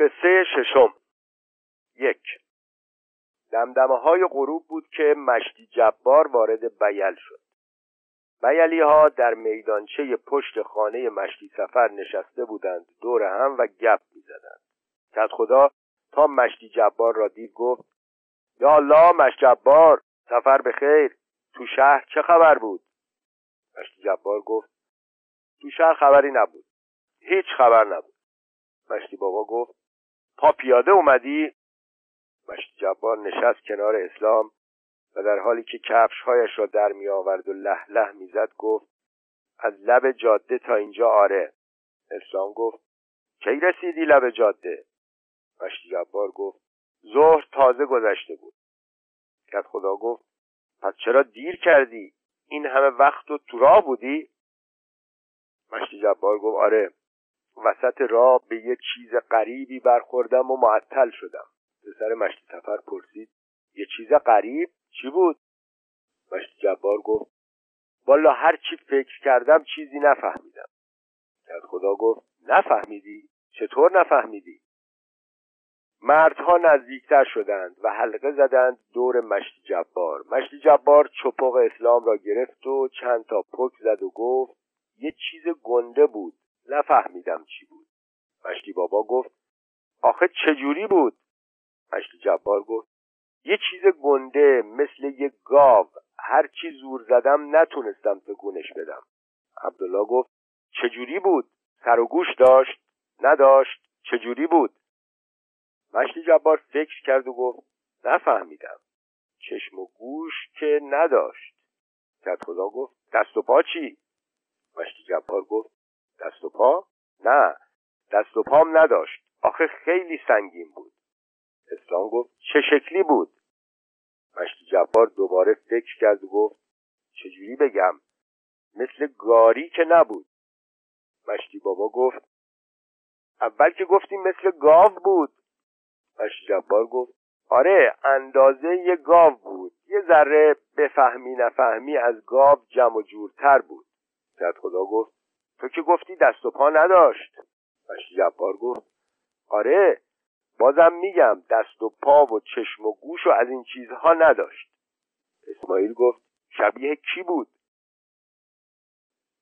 قصه ششم. یک. دمدمه های غروب بود که مشتی جبار وارد بیل شد. بیلی ها در میدانچه پشت خانه مشتی سفر نشسته بودند دور هم و گپ می زدند کت خدا تا مشتی جبار را دید گفت یا الله مشتی جبار سفر به خیر تو شهر چه خبر بود؟ مشتی جبار گفت تو شهر خبری نبود. هیچ خبر نبود. مشتی بابا گفت پا پیاده اومدی؟ مشتی جبار نشست کنار اسلام و در حالی که کفشهایش را در می آورد و له له می‌زد گفت از لب جاده تا اینجا آره. اسلام گفت کی رسیدی لب جاده؟ مشتی جبار گفت ظهر تازه گذشته بود. کت خدا گفت پس چرا دیر کردی؟ این همه وقت و تو راه بودی؟ مشتی جبار گفت آره. وسط راه به یه چیز غریبی برخوردم و معطل شدم. پسر مشتی سفر پرسید یه چیز غریب؟ چی بود؟ مشتی جبار گفت والا هر چی فکر کردم چیزی نفهمیدم. از خدا گفت نفهمیدی؟ چطور نفهمیدی؟ مردها نزدیکتر شدند و حلقه زدند دور مشتی جبار. مشتی جبار چپق اسلام را گرفت و چند تا پک زد و گفت یه چیز گنده بود. نفهمیدم چی بود. مشتی بابا گفت آخه چجوری بود؟ مشتی جبار گفت یه چیز گنده مثل یه گاو هر چی زور زدم نتونستم تکونش بدم. عبدالله گفت چجوری بود؟ سر و گوش داشت؟ نداشت؟ چجوری بود؟ مشتی جبار فکر کرد و گفت نفهمیدم. چشم و گوش که نداشت. کت خدا گفت دست و پا چی؟ مشتی جبار گفت دست و پا؟ نه دست و پام نداشت. آخه خیلی سنگین بود. اسلام گفت چه شکلی بود؟ مشتی جبار دوباره فکر کرد و گفت چجوری بگم؟ مثل گاری که نبود. مشتی بابا گفت اول که گفتیم مثل گاو بود. مشتی جبار گفت آره اندازه یه گاو بود. یه ذره بفهمی نفهمی از گاو جمع و جورتر بود. زد خدا گفت تو که گفتی دست و پا نداشت. مشتی جبار گفت آره بازم میگم دست و پا و چشم و گوش و از این چیزها نداشت. اسماعیل گفت شبیه کی بود؟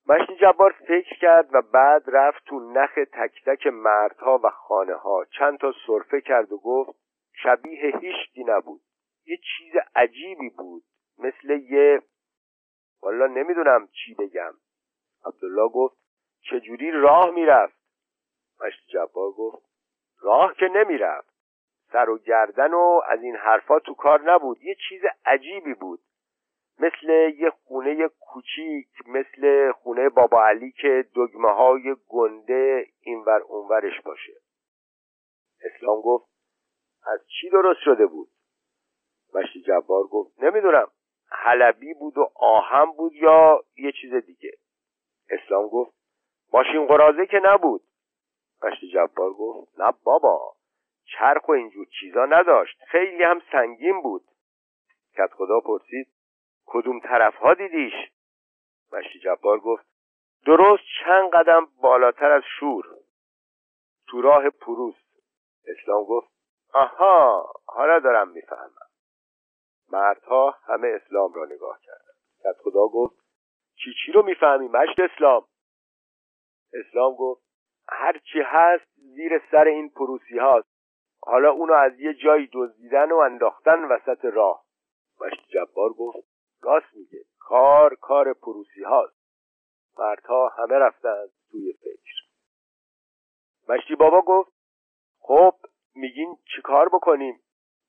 مشتی جبار فکر کرد و بعد رفت تو نخ تک تک مردها و خانه ها چند تا صرفه کرد و گفت شبیه هیچی نبود. یه چیز عجیبی بود. مثل یه والا نمی‌دونم چی بگم. عبدالله گفت چجوری راه می‌رفت؟ مشتی جبار گفت راه که نمی‌رفت. سر و گردن و از این حرفا تو کار نبود. یه چیز عجیبی بود. مثل یه خونه کوچیک مثل خونه بابا علی که دگمه های گنده اینور اونورش باشه. اسلام گفت از چی درست شده بود؟ مشتی جبار گفت نمی‌دونم. حلبی بود و آهم بود یا یه چیز دیگه؟ اسلام گفت ماشین قرازه که نبود. مشتی جبار گفت نه بابا چرخ و اینجور چیزا نداشت. خیلی هم سنگین بود. کت خدا پرسید کدوم طرف ها دیدیش؟ مشتی جبار گفت درست چند قدم بالاتر از شور. تو راه پروس. اسلام گفت آها حالا دارم می‌فهمم. مردها همه اسلام را نگاه کردند. کت خدا گفت چی چی رو می‌فهمی مشت اسلام؟ اسلام گفت هر چی هست زیر سر این پروسی هاست. حالا اونو از یه جایی دزدیدن و انداختن وسط راه. مشت جبار گفت راست میگه کار کار پروسی هاست. مردها همه رفتند توی فکر. مشتی بابا گفت خب میگین چی کار بکنیم؟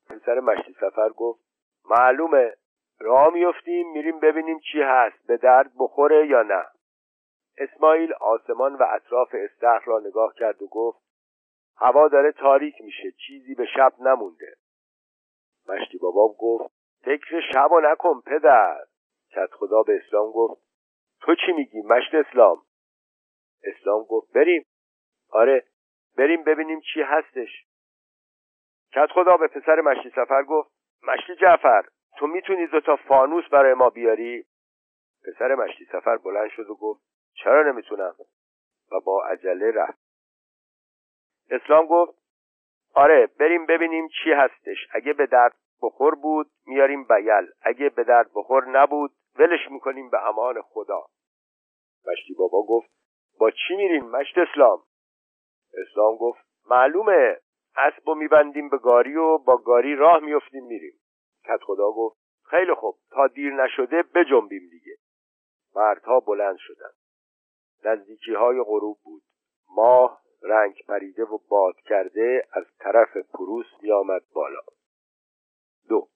پسر مشتی سفر گفت معلومه راه میفتیم میریم ببینیم چی هست به درد بخوره یا نه. اسماعیل آسمان و اطراف استخر را نگاه کرد و گفت هوا داره تاریک میشه چیزی به شب نمونده. مشتی بابا گفت فکر شب و نکن پدر. کت خدا به اسلام گفت تو چی میگی مشت اسلام؟ اسلام گفت بریم. آره بریم ببینیم چی هستش. کت خدا به پسر مشتی سفر گفت مشتی جعفر تو می‌تونی دو تا فانوس برای ما بیاری؟ پسر مشتی سفر بلند شد و گفت چرا نمی‌تونم؟ و با عجله رفت. اسلام گفت آره بریم ببینیم چی هستش. اگه به درد بخور بود میاریم بیل. اگه به درد بخور نبود ولش می‌کنیم به امان خدا. مشتی بابا گفت با چی میرین مشت اسلام؟ اسلام گفت معلومه. اسب و میبندیم به گاری و با گاری راه میفتیم میریم. کت خدا گفت خیلی خوب. تا دیر نشده بجنبیم دیگه. مردها بلند شدند نزدیکی های غروب بود. ماه رنگ پریده و باد کرده از طرف پروس میآمد بالا. دو.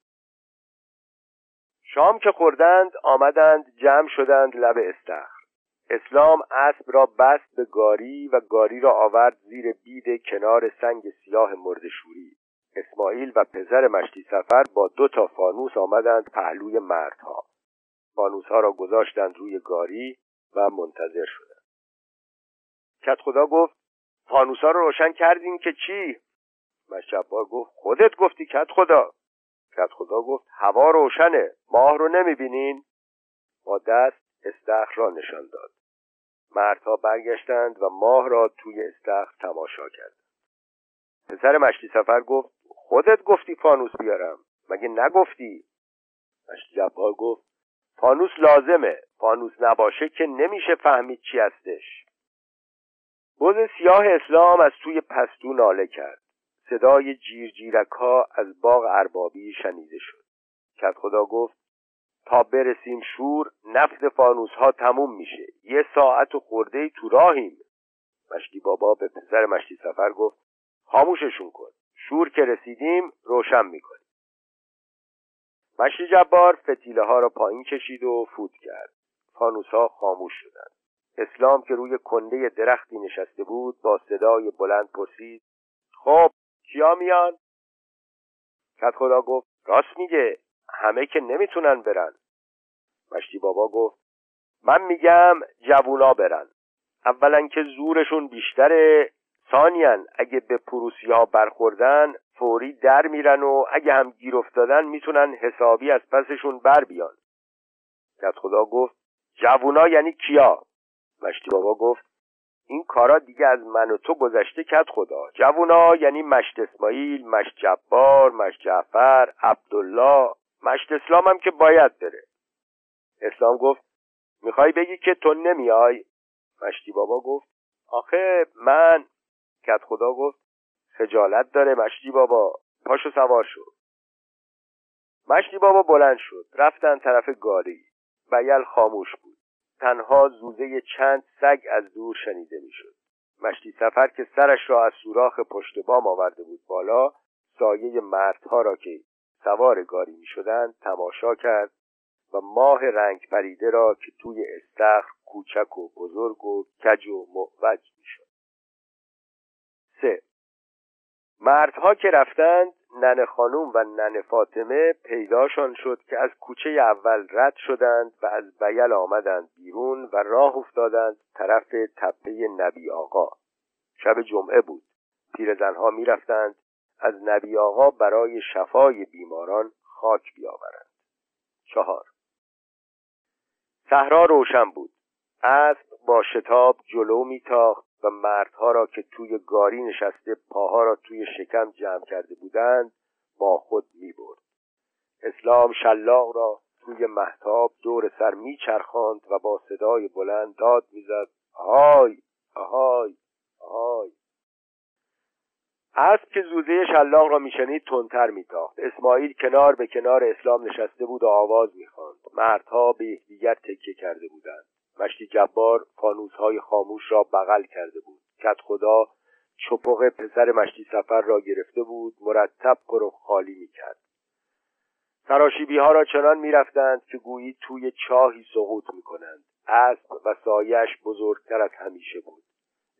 شام که خوردند آمدند جمع شدند لب استخر. اسلام اسب را بست به گاری و گاری را آورد زیر بید کنار سنگ سیاه مردشوری اسماعیل و پسر مشتی سفر با دو تا فانوس آمدند پهلوی مردها. فانوس ها را گذاشتند روی گاری و منتظر شدند. کت خدا گفت فانوس ها را روشن کردیم که چی؟ مشجبار گفت خودت گفتی کت خدا. کت خدا گفت هوا روشنه ماه رو نمی‌بینین. با دست استخر را نشان داد. مردها برگشتند و ماه را توی استخر تماشا کردند. پسر مشتی سفر گفت خودت گفتی فانوس بیارم مگه نگفتی؟ مشتی جبار گفت فانوس لازمه فانوس نباشه که نمیشه فهمید چی هستش. بز سیاه اسلام از توی پستو ناله کرد. صدای جیر جیرک ها از باغ اربابی شنیده شد. کت خدا گفت تا برسیم شور نفت فانوس ها تموم میشه. یه ساعت و خورده تو راهیم. مشتی بابا به پسر مشتی سفر گفت خاموششون کن. شور که رسیدیم روشن می‌کنیم. مشتی جبار فتیله ها را پایین کشید و فوت کرد. فانوس ها خاموش شدند. اسلام که روی کنده درختی نشسته بود با صدای بلند پرسید خب کیا میان؟ کت خدا گفت راست میگه همه که نمی‌تونن برن. مشتی بابا گفت من میگم جوونا برن. اولا که زورشون بیشتره ثانیا اگه به پروسی ها برخوردن فوری در میرن و اگه هم گیر افتادن می‌تونن حسابی از پسشون بر بیان. کت خدا گفت جوونا یعنی کیا؟ مشتی بابا گفت این کارا دیگه از من و تو گذشته کت خدا. جوونا یعنی مشت اسماعیل مشت جبار مشت جعفر عبدالله. مشت اسلام هم که باید بره. اسلام گفت می‌خوای بگی که تو نمیای؟ مشتی بابا گفت آخه من کت خدا گفت خجالت داره مشتی بابا. پاشو سوار شو. مشتی بابا بلند شد. رفتن طرف گاری. بیل خاموش بود. تنها زوزه چند سگ از دور شنیده می‌شد. مشتی سفر که سرش را از سوراخ پشت بام آورده بود بالا سایه مردها را که سوار گاری می شدند تماشا کرد و ماه رنگ پریده را که توی استخر کوچک و بزرگ و کج و معوج می شد سه. مردها که رفتند نن خانوم و نن فاطمه پیداشان شد که از کوچه اول رد شدند و از بیل آمدند بیرون و راه افتادند طرف تپه نبی آقا. شب جمعه بود. پیرزنها می‌رفتند. از نبی آقا برای شفای بیماران خاک بیاورند. چهار. صحرا روشن بود. اسب با شتاب جلو میتاخت. و مردها را که توی گاری نشسته پاها را توی شکم جمع کرده بودند با خود می‌برد. اسلام شلاق را توی محتاب دور سر میچرخاند و با صدای بلند داد می‌زد آهای! آهای! آهای! اسب که زوزه شلاق را میشنید تندتر میتاخت. اسماعیل کنار به کنار اسلام نشسته بود و آواز می‌خواند. مردها به یکدیگر تکیه کرده بودند. مشتی جبار های خاموش را بغل کرده بود. کت خدا چپق پسر مشتی سفر را گرفته بود مرتب پر خالی می‌کرد. سراشیبی ها را چنان می‌رفتند که گویی توی چاهی سقوط می‌کنند. اسب و سایش بزرگتر از همیشه بود.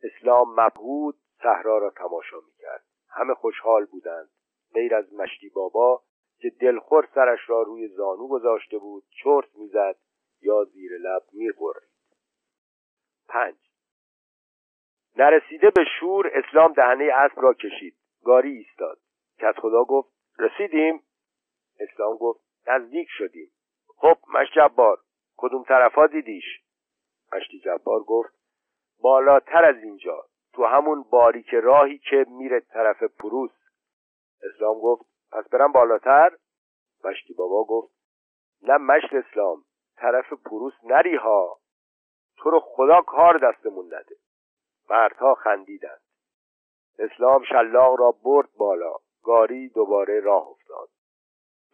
اسلام مبهود صحرا را تماشا می‌کرد. همه خوشحال بودند. غیر از مشتی بابا که دلخور سرش را روی زانو گذاشته بود چرت می‌زد. یا زیر لب می‌خورید. پنج. نرسیده به شور اسلام دهنه اسب را کشید. گاری ایستاد. کت خدا گفت رسیدیم. اسلام گفت نزدیک شدیم. خب مش جبار کدوم طرفا دیدیش؟ مشتی جبار گفت بالاتر از اینجا تو همون باریک راهی که میره طرف پروس. اسلام گفت پس برم بالاتر؟ مشتی بابا گفت نه مشت اسلام. طرف پروس نری ها تو رو خدا کار دستمون نده. مردها خندیدند. اسلام شلاق را برد بالا. گاری دوباره راه افتاد.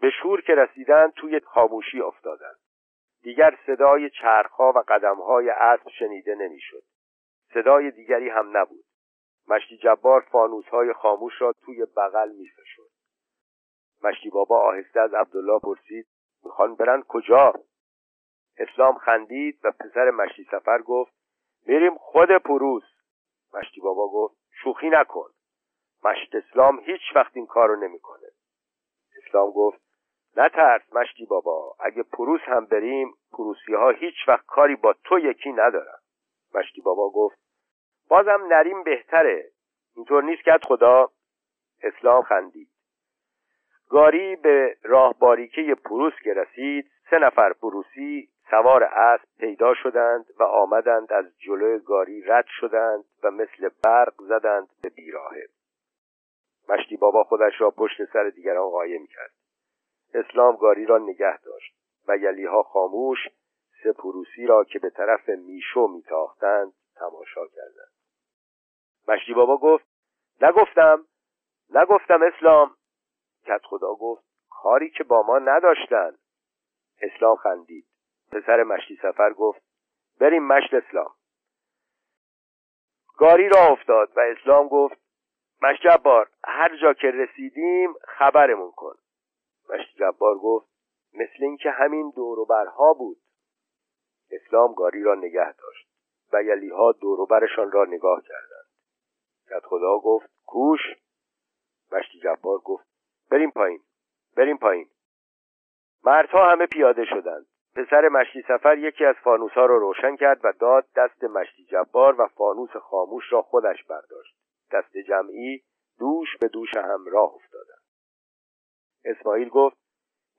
به شور که رسیدند توی خاموشی افتادند. دیگر صدای چرخها و قدمهای اسب شنیده نمی‌شد. صدای دیگری هم نبود. مشتی جبار فانوسهای خاموش را توی بغل میفشد مشتی بابا آهسته از عبدالله پرسید می‌خوان برن کجا؟ اسلام خندید و پسر مشتی سفر گفت میریم خود پروس مشتی بابا گفت شوخی نکن. مشت اسلام هیچ وقت این کارو نمی‌کنه. اسلام گفت نترس مشتی بابا اگه پروس هم بریم پروسی ها هیچ وقت کاری با تو یکی ندارن. مشتی بابا گفت بازم نریم بهتره. اینطور نیست که خدا. اسلام خندید. گاری به راه باریکه پروس که رسید سه نفر پروسی سوار اسب پیدا شدند و آمدند از جلوی گاری رد شدند و مثل برق زدند به بیراهه. مشتی بابا خودش را پشت سر دیگران قایم کرد. اسلام گاری را نگه داشت. و یلیها خاموش سپروسی را که به طرف میشو میتاختند تماشا کردند. مشتی بابا گفت نگفتم نگفتم اسلام. کت خدا گفت کاری که با ما نداشتن. اسلام خندید. پسر مشتی سفر گفت بریم مشت اسلام. گاری را افتاد و اسلام گفت مشت جبار هر جا که رسیدیم خبرمون کن. مشت جبار گفت مثل اینکه همین دوروبرها بود. اسلام گاری را نگه داشت و یلیها دوروبرشان را نگاه کردند. کت خدا گفت کوش. مشتی جبار گفت بریم پایین بریم پایین. مردها همه پیاده شدند. پسر مشتی سفر یکی از فانوس ها را روشن کرد و داد دست مشتی جبار و فانوس خاموش را خودش برداشت. دست جمعی دوش به دوش هم راه افتادند. اسماعیل گفت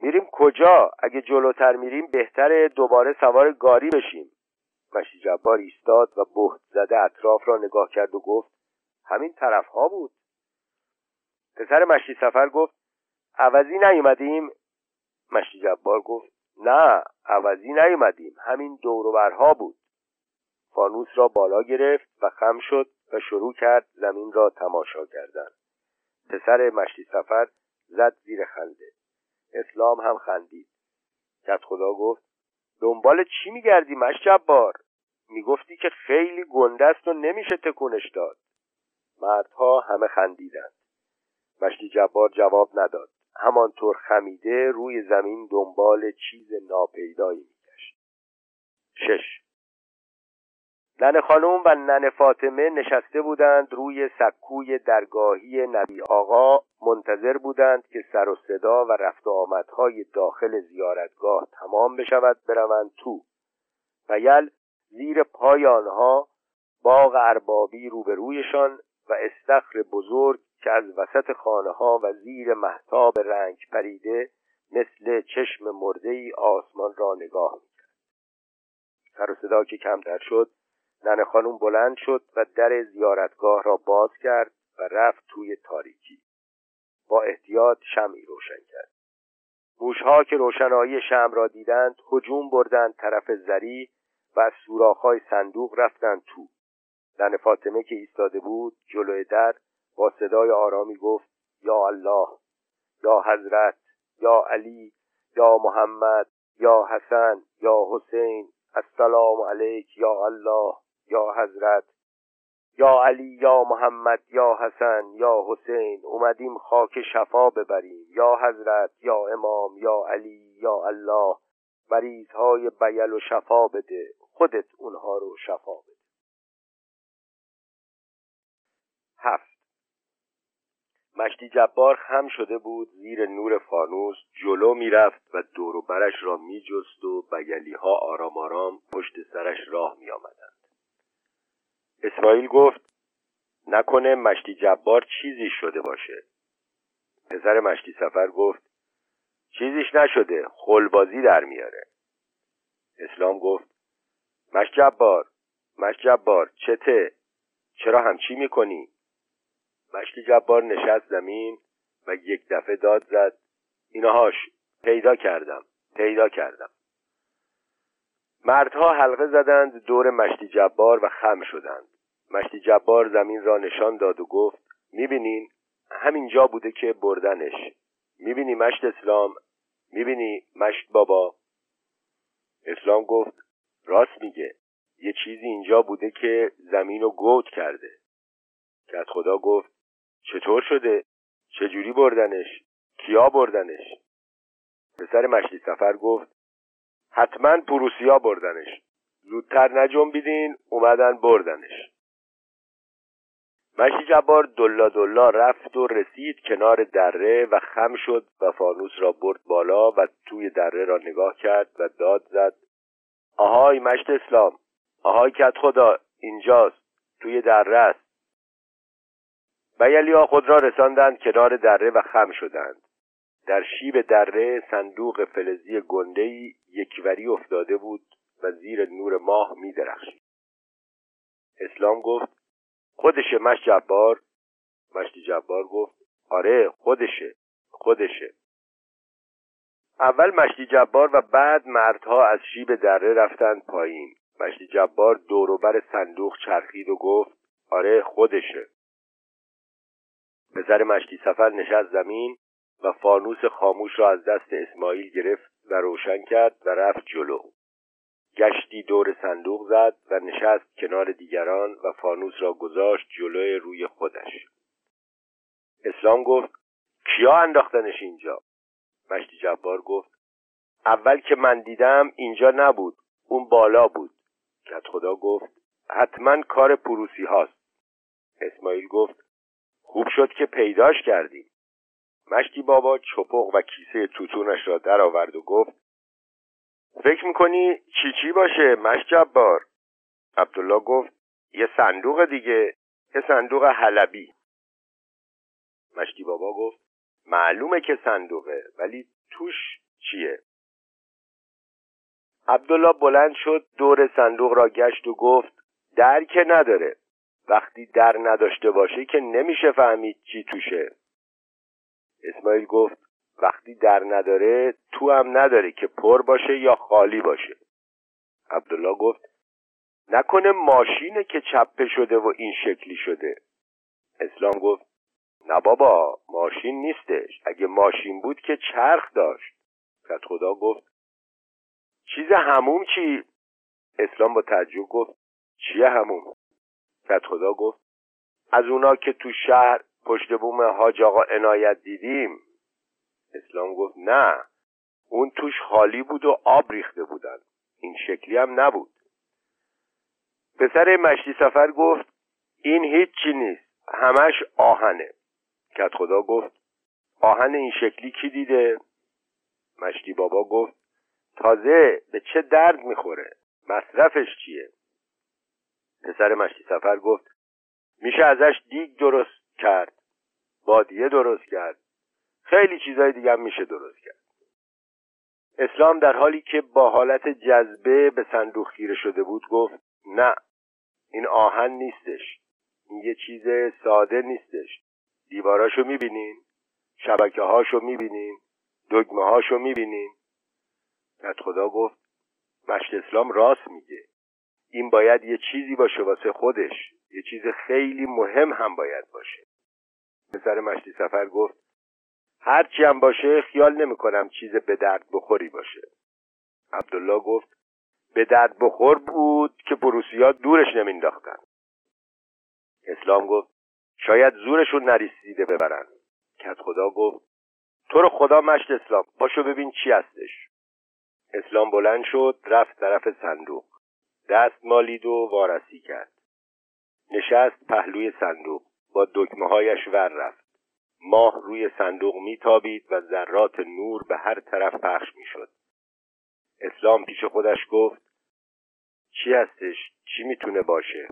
میریم کجا؟ اگه جلوتر میریم بهتره دوباره سوار گاری بشیم. مشتی جبار ایستاد و بهت زده اطراف را نگاه کرد و گفت همین طرف ها بود. پسر مشتی سفر گفت عوضی نیومدیم. مشتی جبار گفت نه عوضی نیومدیم. همین دوروبرها بود. فانوس را بالا گرفت و خم شد و شروع کرد زمین را تماشا کردن. پسر مشتی سفر زد زیر خنده. اسلام هم خندید. کت خدا گفت دنبال چی میگردی مش جبار؟ می‌گفتی که خیلی گنده است و نمیشه تکونش داد. مردها همه خندیدند. مشتی جبار جواب نداد. همانطور خمیده روی زمین دنبال چیز ناپیدایی میگشت. شش. نن خانم و نن فاطمه نشسته بودند روی سکوی درگاهی نبی آقا. منتظر بودند که سر و صدا و رفت و آمدهای داخل زیارتگاه تمام بشود بروند تو. و یل زیر پای آنها باغ اربابی روبرویشان و استخر بزرگ که از وسط خانه ها و زیر محتاب رنگ پریده مثل چشم مرده ای آسمان را نگاه می‌کرد. سر و صدا که کمتر شد نن خانم بلند شد و در زیارتگاه را باز کرد و رفت توی تاریکی. با احتیاط شمعی روشن کرد. موشها که روشنایی شم را دیدند هجوم بردند طرف زری و از سوراخهای صندوق رفتند تو. زن فاطمه که ایستاده بود جلوی در با صدای آرامی گفت یا الله یا حضرت یا علی یا محمد یا حسن یا حسین السلام علیک یا الله یا حضرت یا علی یا محمد یا حسن یا حسین اومدیم خاک شفا ببریم یا حضرت یا امام یا علی یا الله مریض های بیل و شفا بده خودت اونها رو شفا بده. هفت. مشتی جبار خم شده بود زیر نور فانوس جلو می‌رفت و دور و برش را میجست و بگلی ها آرام آرام پشت سرش راه می آمدند. اسماعیل گفت نکنه مشتی جبار چیزی شده باشه. پسر مشتی سفر گفت چیزیش نشده خلبازی در میاره. اسلام گفت مش جبار مش جبار چته؟ چرا همچی می‌کنی؟ مشتی جبار نشست زمین و یک دفعه داد زد اینهاش پیدا کردم پیدا کردم. مردها حلقه زدند دور مشتی جبار و خم شدند. مشتی جبار زمین را نشان داد و گفت می‌بینین؟ همینجا بوده که بردنش. می‌بینی مشت اسلام؟ می‌بینی مشت بابا؟ اسلام گفت راست میگه. یه چیزی اینجا بوده که زمین رو گوت کرده. کت خدا گفت چطور شده؟ چجوری بردنش؟ کیا بردنش؟ پسر مشتی سفر گفت حتما پروسیا بردنش. زودتر نجنبیدین اومدن بردنش. مشتی جبار دلا دلا رفت و رسید کنار دره و خم شد و فانوس را برد بالا و توی دره را نگاه کرد و داد زد. آهای مشت اسلام آهای کت خدا اینجاست توی دره است. بیلیا خود را رساندند کنار دره و خم شدند. در شیب دره صندوق فلزی گندهی یکوری افتاده بود و زیر نور ماه می درخشید. اسلام گفت خودشه مشت جبار. مشتی جبار گفت آره خودشه خودشه. اول مشتی جبار و بعد مردها از شیب دره رفتند پایین. مشتی جبار دوروبر صندوق چرخید و گفت آره خودشه. پسر مشتی سفر نشست زمین و فانوس خاموش را از دست اسماعیل گرفت و روشن کرد و رفت جلو. گشتی دور صندوق زد و نشست کنار دیگران و فانوس را گذاشت جلوی روی خودش. اسلام گفت کیا انداختنش اینجا؟ مشتی جبار گفت اول که من دیدم اینجا نبود اون بالا بود. کت خدا گفت حتما کار پروسی هاست. اسماعیل گفت خوب شد که پیداش کردیم. مشتی بابا چپق و کیسه توتونش را درآورد و گفت فکر می‌کنی چی چی باشه مشت جبار؟ عبدالله گفت یه صندوق دیگه یه صندوق حلبی. مشتی بابا گفت معلومه که صندوقه ولی توش چیه؟ عبدالله بلند شد دور صندوق را گشت و گفت در که نداره. وقتی در نداشته باشه که نمیشه فهمید چی توشه. اسماعیل گفت وقتی در نداره تو هم نداره که پر باشه یا خالی باشه. عبدالله گفت نکنه ماشینه که چپه شده و این شکلی شده. اسلام گفت نه بابا ماشین نیستش. اگه ماشین بود که چرخ داشت. کت خدا گفت چیز هموم چی؟ اسلام با تعجب گفت چیه هموم؟ خدا گفت از اونا که تو شهر پشت بوم حاج آقا عنایت دیدیم. اسلام گفت نه اون توش خالی بود و آب ریخته بودن. این شکلی هم نبود. پسر مشتی سفر گفت این هیچی نیست همش آهنه. کت خدا گفت آهن این شکلی کی دیده؟ مشتی بابا گفت تازه به چه درد می‌خوره؟ مصرفش چیه؟ پسر مشتی سفر گفت میشه ازش دیگ درست کرد بادیه درست کرد خیلی چیزای دیگه میشه درست کرد. اسلام در حالی که با حالت جذبه به صندوق خیره شده بود گفت نه این آهن نیستش این یه چیز ساده نیستش دیواراشو می‌بینین شبکه هاشو می‌بینین دگمه هاشو می‌بینین خدا گفت مشت اسلام راست میگه. این باید یه چیزی باشه واسه خودش. یه چیز خیلی مهم هم باید باشه. پسر مشتی سفر گفت هرچی هم باشه خیال نمی کنم چیز به درد بخوری باشه. عبدالله گفت به درد بخور بود که پروسیا دورش نمینداختن اسلام گفت شاید زورشون نریسیده ببرن. کت خدا گفت تو رو خدا مشت اسلام باشو ببین چی هستش. اسلام بلند شد رفت طرف صندوق. دست مالید و وارسی کرد. نشست پهلوی صندوق با دکمه هایش ور رفت. ماه روی صندوق میتابید و ذرات نور به هر طرف پخش می‌شد. اسلام پیش خودش گفت چی هستش؟ چی می‌تونه باشه؟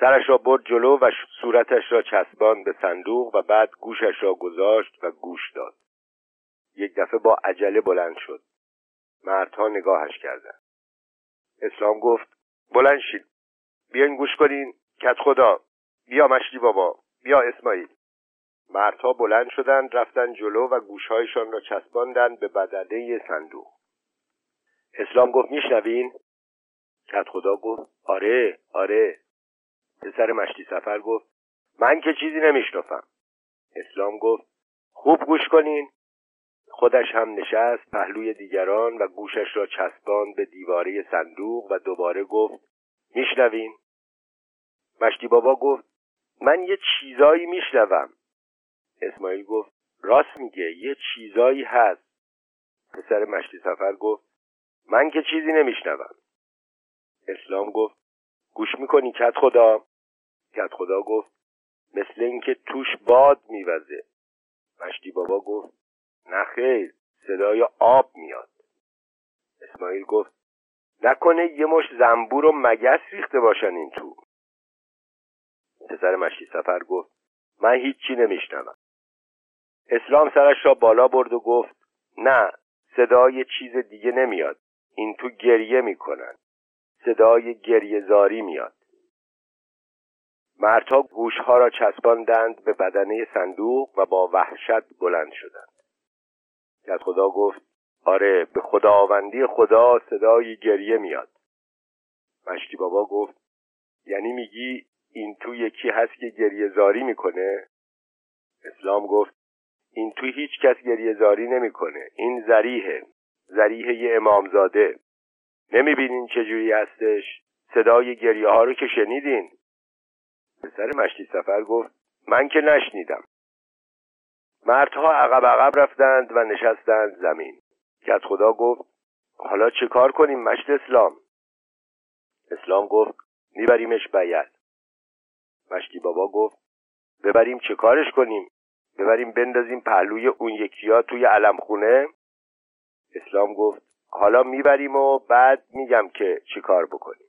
سرش را برد جلو و صورتش را چسبان به صندوق و بعد گوشش را گذاشت و گوش داد. یک دفعه با عجله بلند شد. مردها نگاهش کردند. اسلام گفت بلند شید بیاین گوش کنین. کت خدا. بیا مشتی بابا. بیا اسماعیل. مردها بلند شدند رفتن جلو و گوشهایشان را چسباندند به بدنه صندوق. اسلام گفت میشنوین؟ کت خدا گفت آره آره. پسر مشتی سفر گفت من که چیزی نمیشنفم اسلام گفت خوب گوش کنین. خودش هم نشست پهلوی دیگران و گوشش را چسباند به دیواره صندوق و دوباره گفت میشنوین؟ مشتی بابا گفت من یه چیزایی میشنوم. اسماعیل گفت راست میگه یه چیزایی هست. پسر مشتی سفر گفت من که چیزی نمیشنوم. اسلام گفت گوش می‌کنی کت خدا کت خدا گفت مثل اینکه توش باد میوزه. مشتی بابا گفت نه خیر صدای آب میاد. اسماعیل گفت نکنه یه مش زنبور و مگس ریخته باشن این تو. پسر مشتی سفر گفت من هیچی نمیشنوم. اسلام سرش را بالا برد و گفت نه صدای چیز دیگه نمیاد. این تو گریه می‌کنن. صدای گریه زاری میاد. مردها گوشها را چسباندند به بدنه صندوق و با وحشت بلند شدند. از خدا گفت آره به خداوندی خدا صدای گریه میاد. مشتی بابا گفت یعنی میگی این تو یکی هست که گریه زاری می‌کنه؟ اسلام گفت این تو هیچ کس گریه زاری نمی‌کنه. این زریحه زریح یه امامزاده. نمی‌بینین چجوری هستش؟ صدای گریه ها رو که شنیدین. پسر مشتی سفر گفت من که نشنیدم. مردها عقب عقب رفتند و نشستند زمین. کت خدا گفت حالا چه کار کنیم مشت اسلام؟ اسلام گفت میبریمش بیل مشتی بابا گفت ببریم چه کارش کنیم؟ ببریم بندازیم پهلوی اون یکی ها توی علم خونه اسلام گفت حالا می‌بریم و بعد میگم که چی کار بکنیم.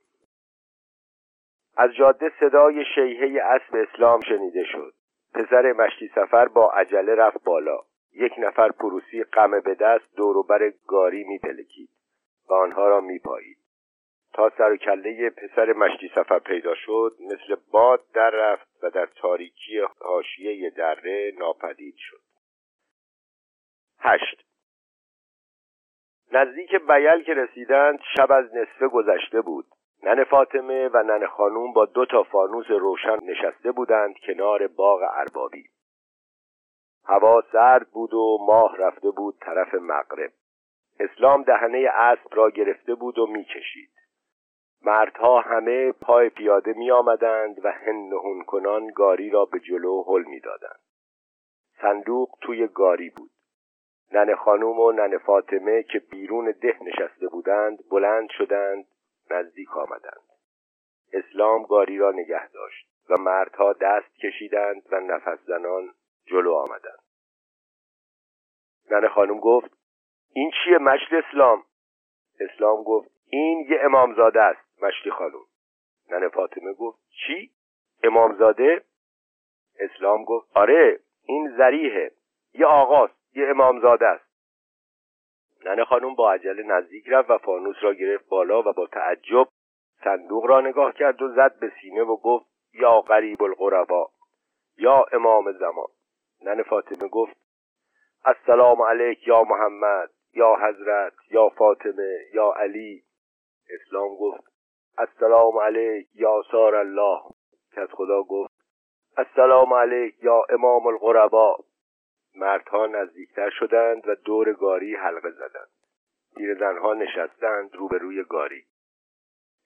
از جاده صدای شیهه اسب اسلام شنیده شد. پسر مشتی سفر با عجله رفت بالا. یک نفر پروسی قمه به دست دوروبر گاری میپلکید و آنها را میپایید. تا سر و کله پسر مشتی سفر پیدا شد مثل باد در رفت و در تاریکی حاشیه دره ناپدید شد. هشت. نزدیک بیل که رسیدند شب از نصفه گذشته بود. نن فاطمه و نن خانوم با دو تا فانوس روشن نشسته بودند کنار باغ اربابی. هوا سرد بود و ماه رفته بود طرف مغرب. اسلام دهنه اسب را گرفته بود و می‌کشید مردها همه پای پیاده می آمدند و هن کنان گاری را به جلو حل می دادند. صندوق توی گاری بود. نن خانوم و نن فاطمه که بیرون ده نشسته بودند بلند شدند نزدیک آمدند. اسلام گاری را نگه داشت و مردها دست کشیدند و نفس زنان جلو آمدند. نن خانم گفت این چیه مشت اسلام؟ اسلام گفت این یه امامزاده است مشتی خانم. نن فاطمه گفت چی؟ امامزاده؟ اسلام گفت آره این زریحه یه آقاست یه امامزاده است. ننه خانم با عجله نزدیک رفت و فانوس را گرفت بالا و با تعجب صندوق را نگاه کرد و زد به سینه و گفت یا غریب القربا یا امام زمان. نن فاطمه گفت السلام علیک یا محمد یا حضرت یا فاطمه یا علی. اسلام گفت السلام علیک یا سار الله. کس خدا گفت السلام علیک یا امام القربا مردها نزدیکتر شدند و دور گاری حلقه زدند. زنها نشستند روبروی گاری.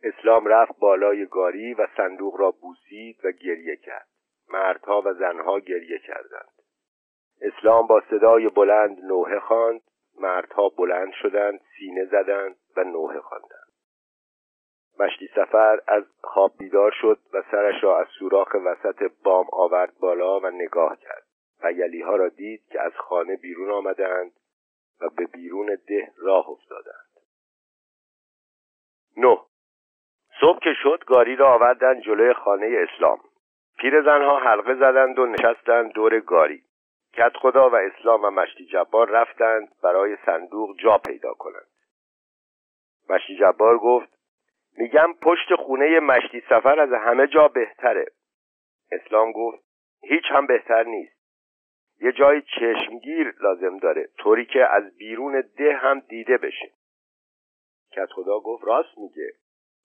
اسلام رفت بالای گاری و صندوق را بوسید و گریه کرد. مردها و زنها گریه کردند. اسلام با صدای بلند نوحه خواند. مردها بلند شدند سینه زدند و نوحه خواندند. مشتی سفر از خواب بیدار شد و سرش را از سوراخ وسط بام آورد بالا و نگاه کرد. و ها را دید که از خانه بیرون آمدند و به بیرون ده راه افتادند. نه. صبح که شد گاری را آوردند جلوی خانه اسلام. پیر زنها حلقه زدند و نشستند دور گاری. کت خدا و اسلام و مشتی جبار رفتند برای صندوق جا پیدا کنند. مشتی جبار گفت میگم پشت خونه مشتی سفر از همه جا بهتره. اسلام گفت هیچ هم بهتر نیست. یه جای چشمگیر لازم داره طوری که از بیرون ده هم دیده بشه. کت خدا گفت راست میگه.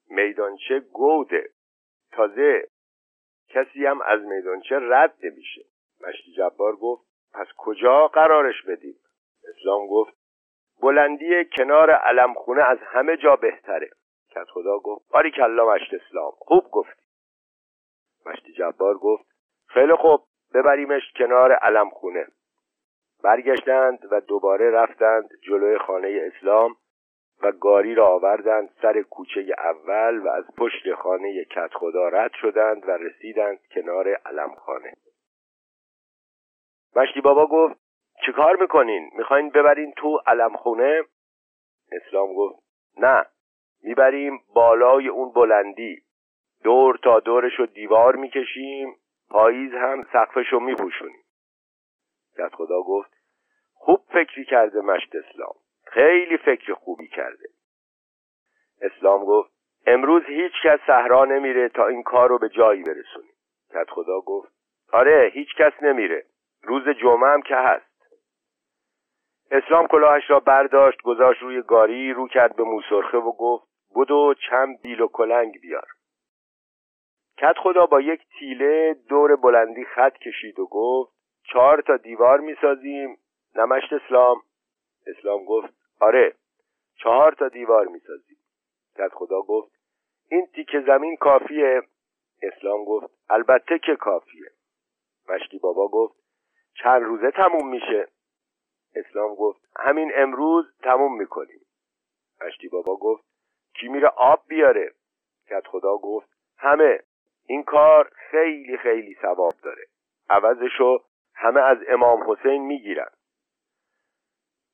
میدانچه گوده. تازه کسی هم از میدانچه رد نمیشه. مشتی جبار گفت پس کجا قرارش بدیم؟ اسلام گفت بلندی کنار علمخونه از همه جا بهتره. کت خدا گفت باری کلا مشت اسلام. خوب گفتی. مشتی جبار گفت خیلی خوب. ببریمش کنار علمخونه برگشتند و دوباره رفتند جلوی خانه اسلام و گاری را آوردند سر کوچه اول و از پشت خانه کت خدا رد شدند و رسیدند کنار علمخانه مشتی بابا گفت چه کار می‌کنین؟ می‌خواین ببرین تو علمخونه؟ اسلام گفت نه می‌بریم بالای اون بلندی دور تا دورش رو دیوار می‌کشیم پاییز هم سقفش رو میپوشونیم. کت خدا گفت خوب فکری کرده مشت اسلام. خیلی فکر خوبی کرده. اسلام گفت امروز هیچ کس صحرا نمیره تا این کار رو به جایی برسونیم. کت خدا گفت آره هیچ کس نمیره. روز جمعه هم که هست. اسلام کلاهش را برداشت گذاشت روی گاری رو کرد به موسرخه و گفت بدو چند بیل و کلنگ بیار. کت خدا با یک تیله دور بلندی خط کشید و گفت چهار تا دیوار می‌سازیم. نمشت اسلام. اسلام گفت آره چهار تا دیوار می‌سازیم. کت خدا گفت این تیکه زمین کافیه. اسلام گفت البته که کافیه. مشتی بابا گفت چند روزه تموم میشه. اسلام گفت همین امروز تموم می‌کنیم. مشتی بابا گفت کی میره آب بیاره؟ کت خدا گفت همه. این کار خیلی خیلی ثواب داره. عوضشو همه از امام حسین می‌گیرن.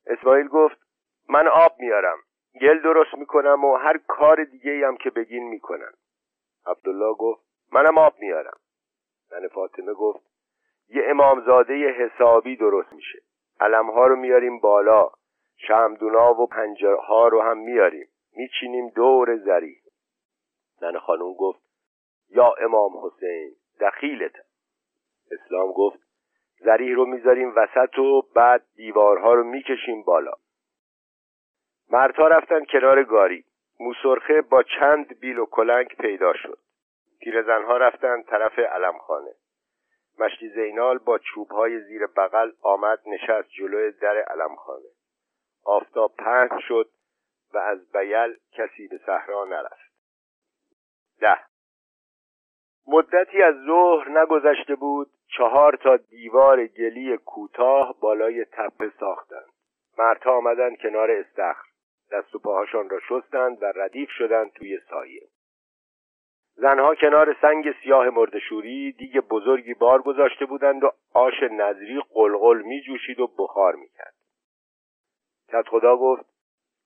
اسماعیل گفت من آب میارم. گل درست می‌کنم و هر کار دیگه هم که بگین می‌کنن. عبدالله گفت منم آب میارم. زن فاطمه گفت یه امامزاده حسابی درست میشه. علمها رو میاریم بالا. شمدونا و پنجه ها رو هم میاریم. میچینیم دور زری. زن خانوم گفت یا امام حسین دخیلت. اسلام گفت زریح رو می‌ذاریم وسط و بعد دیوارها رو می‌کشیم بالا. مردها رفتن کنار گاری. موسرخه با چند بیل و کلنگ پیدا شد. پیرزنها رفتن طرف علمخانه. مشتی زینال با چوبهای زیر بغل آمد نشست جلوی در علمخانه. آفتاب پهن شد و از بیل کسی به صحرا نرفت. ده. مدتی از ظهر نگذشته بود چهار تا دیوار گلی کوتاه بالای تپه ساختند. مردها آمدند کنار استخر. دست و پاهاشان را شستند و ردیف شدند توی سایه. زنها کنار سنگ سیاه مردشوری دیگ بزرگی بار گذاشته بودند و آش نظری قلقل می جوشید و بخار می کرد کت خدا گفت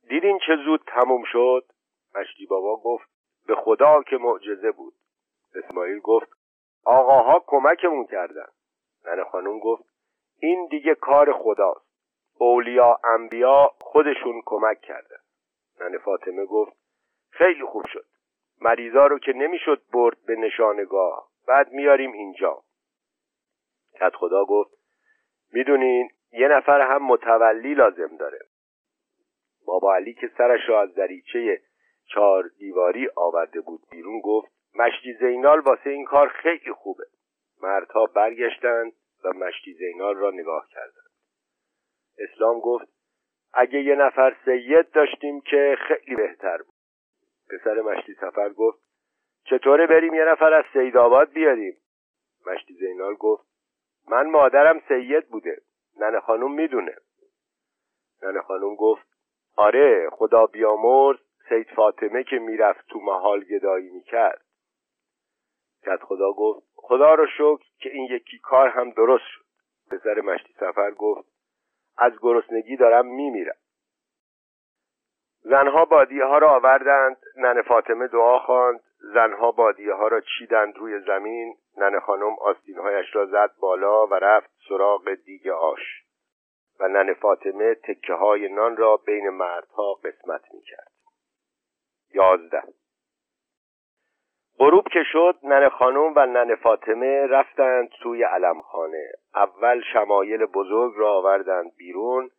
دیدین چه زود تموم شد؟ مشتی بابا گفت به خدا که معجزه بود. اسماعیل گفت آقاها کمکمون کردن. ننه خانوم گفت این دیگه کار خداست. اولیا انبیا خودشون کمک کردن. ننه فاطمه گفت خیلی خوب شد. مریضا رو که نمی‌شد برد به نشانگاه. بعد میاریم اینجا. کت خدا گفت می‌دونین یه نفر هم متولی لازم داره. بابا علی که سرش را از دریچه چهار دیواری آورده بود بیرون گفت مشتی زینال واسه این کار خیلی خوبه. مردها برگشتند و مشتی زینال را نگاه کردند. اسلام گفت اگه یه نفر سید داشتیم که خیلی بهتر بود. پسر مشتی سفر گفت چطوره بریم یه نفر از سیدآباد بیاریم؟ مشتی زینال گفت من مادرم سید بوده ننه خانوم می‌دونه. ننه خانوم گفت آره خدا بیامرز سید فاطمه که می‌رفت تو محال گدایی می‌کرد. کت خدا گفت خدا رو شکر که این یکی کار هم درست شد. پسر مشتی سفر گفت از گرسنگی دارم میمیرم. زنها بادیه ها را آوردند ننه فاطمه دعا خواند. زنها بادیه ها را چیدند روی زمین ننه خانم آستینهایش را زد بالا و رفت سراغ دیگ آش. و ننه فاطمه تکه های نان را بین مردها قسمت می کرد یازده غروب که شد ننه خانم و ننه فاطمه رفتند توی علمخانه. اول شمایل بزرگ را آوردند بیرون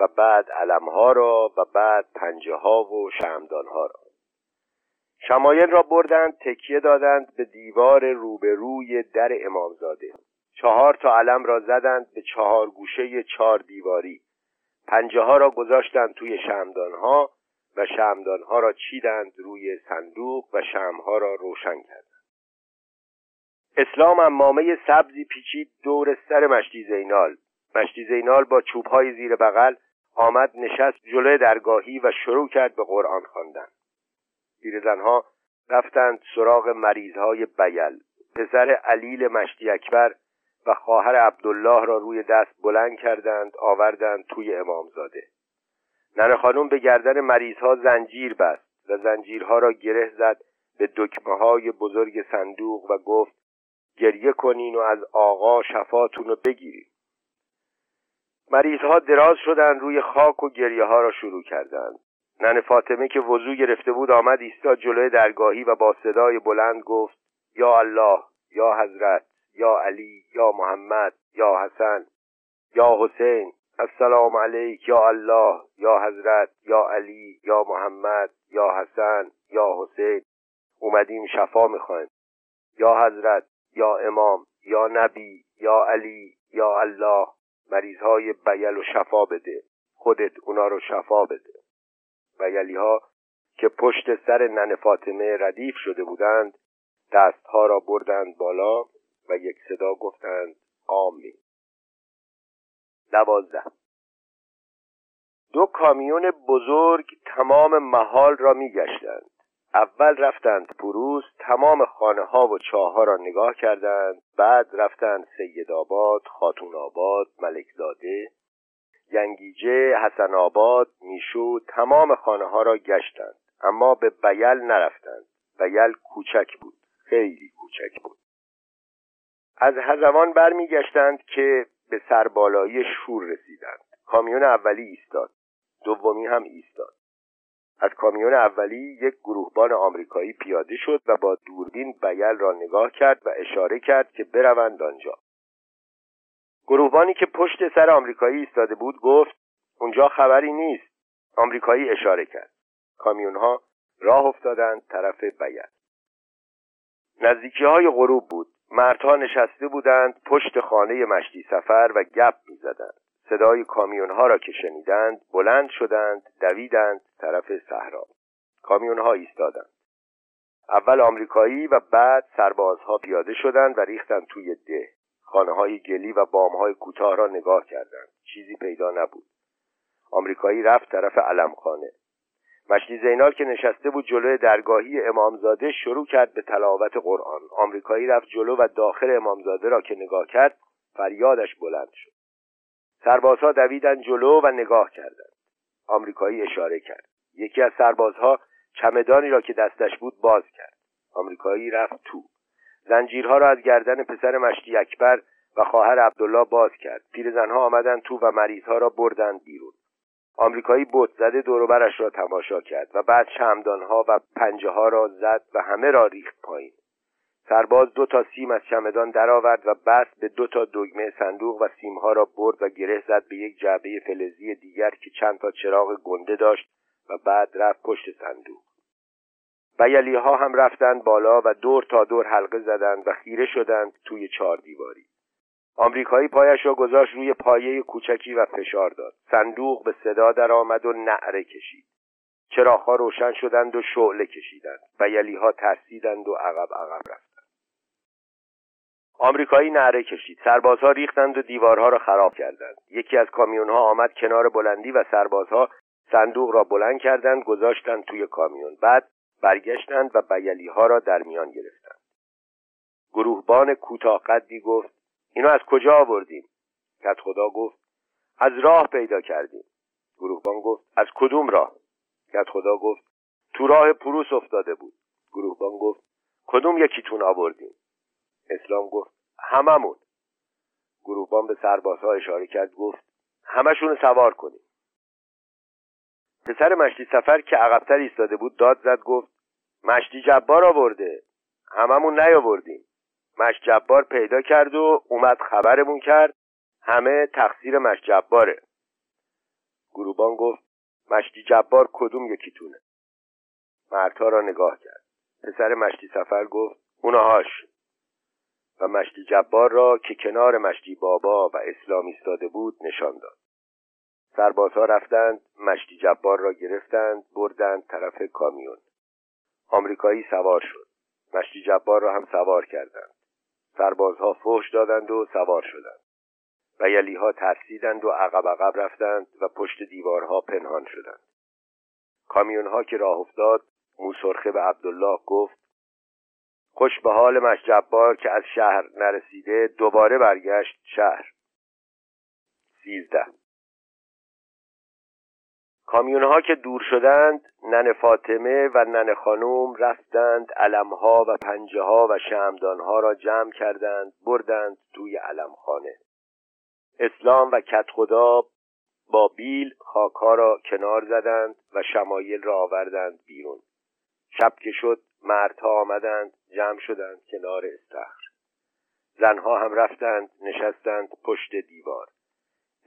و بعد علمها را و بعد پنجه ها و شمدان را. شمایل را بردند تکیه دادند به دیوار روبروی در امامزاده. چهار تا علم را زدند به چهار گوشه چهار دیواری. پنجه ها را گذاشتند توی شمدان ها و شمدان ها را چیدند روی صندوق و شمها را روشن کردند. اسلام امامه سبزی پیچید دور سر مشتی زینال. مشتی زینال با چوب های زیر بغل آمد نشست جلوی درگاهی و شروع کرد به قرآن خواندن. پیرزنها رفتند سراغ مریضهای بیل. پسر علیل مشتی اکبر و خواهر عبدالله را روی دست بلند کردند آوردند توی امامزاده. ننه خانم به گردن مریضها زنجیر بست و زنجیرها را گره زد به دکمه های بزرگ صندوق و گفت گریه کنین و از آقا شفاتون رو بگیرید مریضها دراز شدند روی خاک و گریه ها را شروع کردند. نن فاطمه که وضو گرفته بود آمد ایستاد جلوی درگاهی و با صدای بلند گفت یا الله یا حضرت یا علی یا محمد یا حسن یا حسین السلام علیک یا الله یا حضرت یا علی یا محمد یا حسن یا حسین اومدیم شفا می‌خوایم یا حضرت یا امام یا نبی یا علی یا الله مریضهای بیل و شفا بده خودت اونا رو شفا بده بیلی ها که پشت سر نن فاطمه ردیف شده بودند دستها را بردند بالا و یک صدا گفتند آمین دوازده. دو کامیون بزرگ تمام محال را میگشتند. اول رفتند پروز تمام خانه ها و چاه ها را نگاه کردند بعد رفتند سید آباد خاتون آباد ملکزاده ینگیجه حسن آباد میشو تمام خانه ها را گشتند. اما به بیل نرفتند. بیل کوچک بود. خیلی کوچک بود. از هزوان برمیگشتند که به سربالایی شور رسیدند. کامیون اولی ایستاد. دومی هم ایستاد. از کامیون اولی یک گروهبان آمریکایی پیاده شد و با دوربین بیل را نگاه کرد و اشاره کرد که بروند آنجا. گروهبانی که پشت سر آمریکایی ایستاده بود گفت اونجا خبری نیست. آمریکایی اشاره کرد. کامیونها راه افتادند طرف بیل. نزدیکی های غروب بود. مردها نشسته بودند پشت خانه مشتی سفر و گپ می‌زدند. صدای کامیون ها را که شنیدند بلند شدند دویدند طرف صحرا. کامیون ها ایستادند. اول آمریکایی و بعد سربازها پیاده شدند و ریختند توی ده. خانه های گلی و بام های کوتاه را نگاه کردند. چیزی پیدا نبود. آمریکایی رفت طرف علمخانه. مشتی زینال که نشسته بود جلوی درگاهی امامزاده شروع کرد به تلاوت قرآن. آمریکایی رفت جلو و داخل امامزاده را که نگاه کرد فریادش بلند شد. سربازها دویدن جلو و نگاه کردند. آمریکایی اشاره کرد. یکی از سربازها چمدانی را که دستش بود باز کرد. آمریکایی رفت تو. زنجیرها را از گردن پسر مشتی اکبر و خواهر عبدالله باز کرد. پیرزنها آمدند تو و مریضها را بردند بیرون. آمریکایی بت زده دوروبرش را تماشا کرد و بعد شمدانها و پنجه ها را زد و همه را ریخت پایین. سرباز دو تا سیم از چمدان درآورد و بست به دو تا دگمه صندوق و سیمها را برد و گره زد به یک جعبه فلزی دیگر که چند تا چراغ گنده داشت و بعد رفت پشت صندوق. بیلی ها هم رفتند بالا و دور تا دور حلقه زدند و خیره شدند توی چهار دیواری. آمریکایی پایش را گذاشت روی پایه کوچکی و فشار داد. صندوق به صدا درآمد و نعره کشید. چراغها روشن شدند و شعله کشیدند و یلیها ترسیدند و عقب عقب رفتند. آمریکایی نعره کشید. سربازها ریختند و دیوارها را خراب کردند. یکی از کامیونها آمد کنار بلندی و سربازها صندوق را بلند کردند گذاشتند توی کامیون. بعد برگشتند و بیلیها را در میان گرفتند. گروهبان کوتاه قدی گفت اینو از کجا آوردیم؟ کت خدا گفت از راه پیدا کردیم. گروهبان گفت از کدوم راه؟ کت خدا گفت تو راه پروس افتاده بود. گروهبان گفت کدوم یکیتون آوردیم؟ اسلام گفت هممون. گروهبان به سربازها اشاره کرد گفت همشون سوار کنیم. پسر مشتی سفر که عقبتر ایستاده بود داد زد گفت مشتی جبار آورده. هممون نیاوردیم. مش جبار پیدا کرد و اومد خبرمون کرد. همه تقصیر مش جباره. گروبان گفت مشتی جبار کدوم یکیتونه مردها را نگاه کرد. پسر مشتی سفر گفت اونهاش و مشتی جبار را که کنار مشتی بابا و اسلام ایستاده بود نشان داد. سربازها رفتند مشتی جبار را گرفتند بردند طرف کامیون. آمریکایی سوار شد. مشتی جبار را هم سوار کردند. سربازها فحش دادند و سوار شدند. و یلیها ترسیدند و عقب عقب رفتند و پشت دیوارها پنهان شدند. کامیونها که راه افتاد موسرخه به عبدالله گفت خوش به حال مشجبار که از شهر نرسیده دوباره برگشت شهر. سیزده کامیونها که دور شدند نن فاطمه و نن خانوم رفتند علمها و پنجه ها و شمدانها را جمع کردند بردند توی علمخانه. اسلام و کت خدا با بیل خاکها را کنار زدند و شمایل را آوردند بیرون. شب که شد مردها آمدند جمع شدند کنار استخر. زنها هم رفتند نشستند پشت دیوار.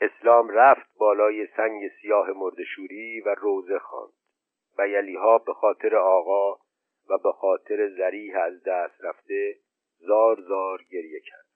اسلام رفت بالای سنگ سیاه مردشوری و روزه خواند. و یلیها به خاطر آقا و به خاطر زریح از دست رفته زار زار گریه کرد.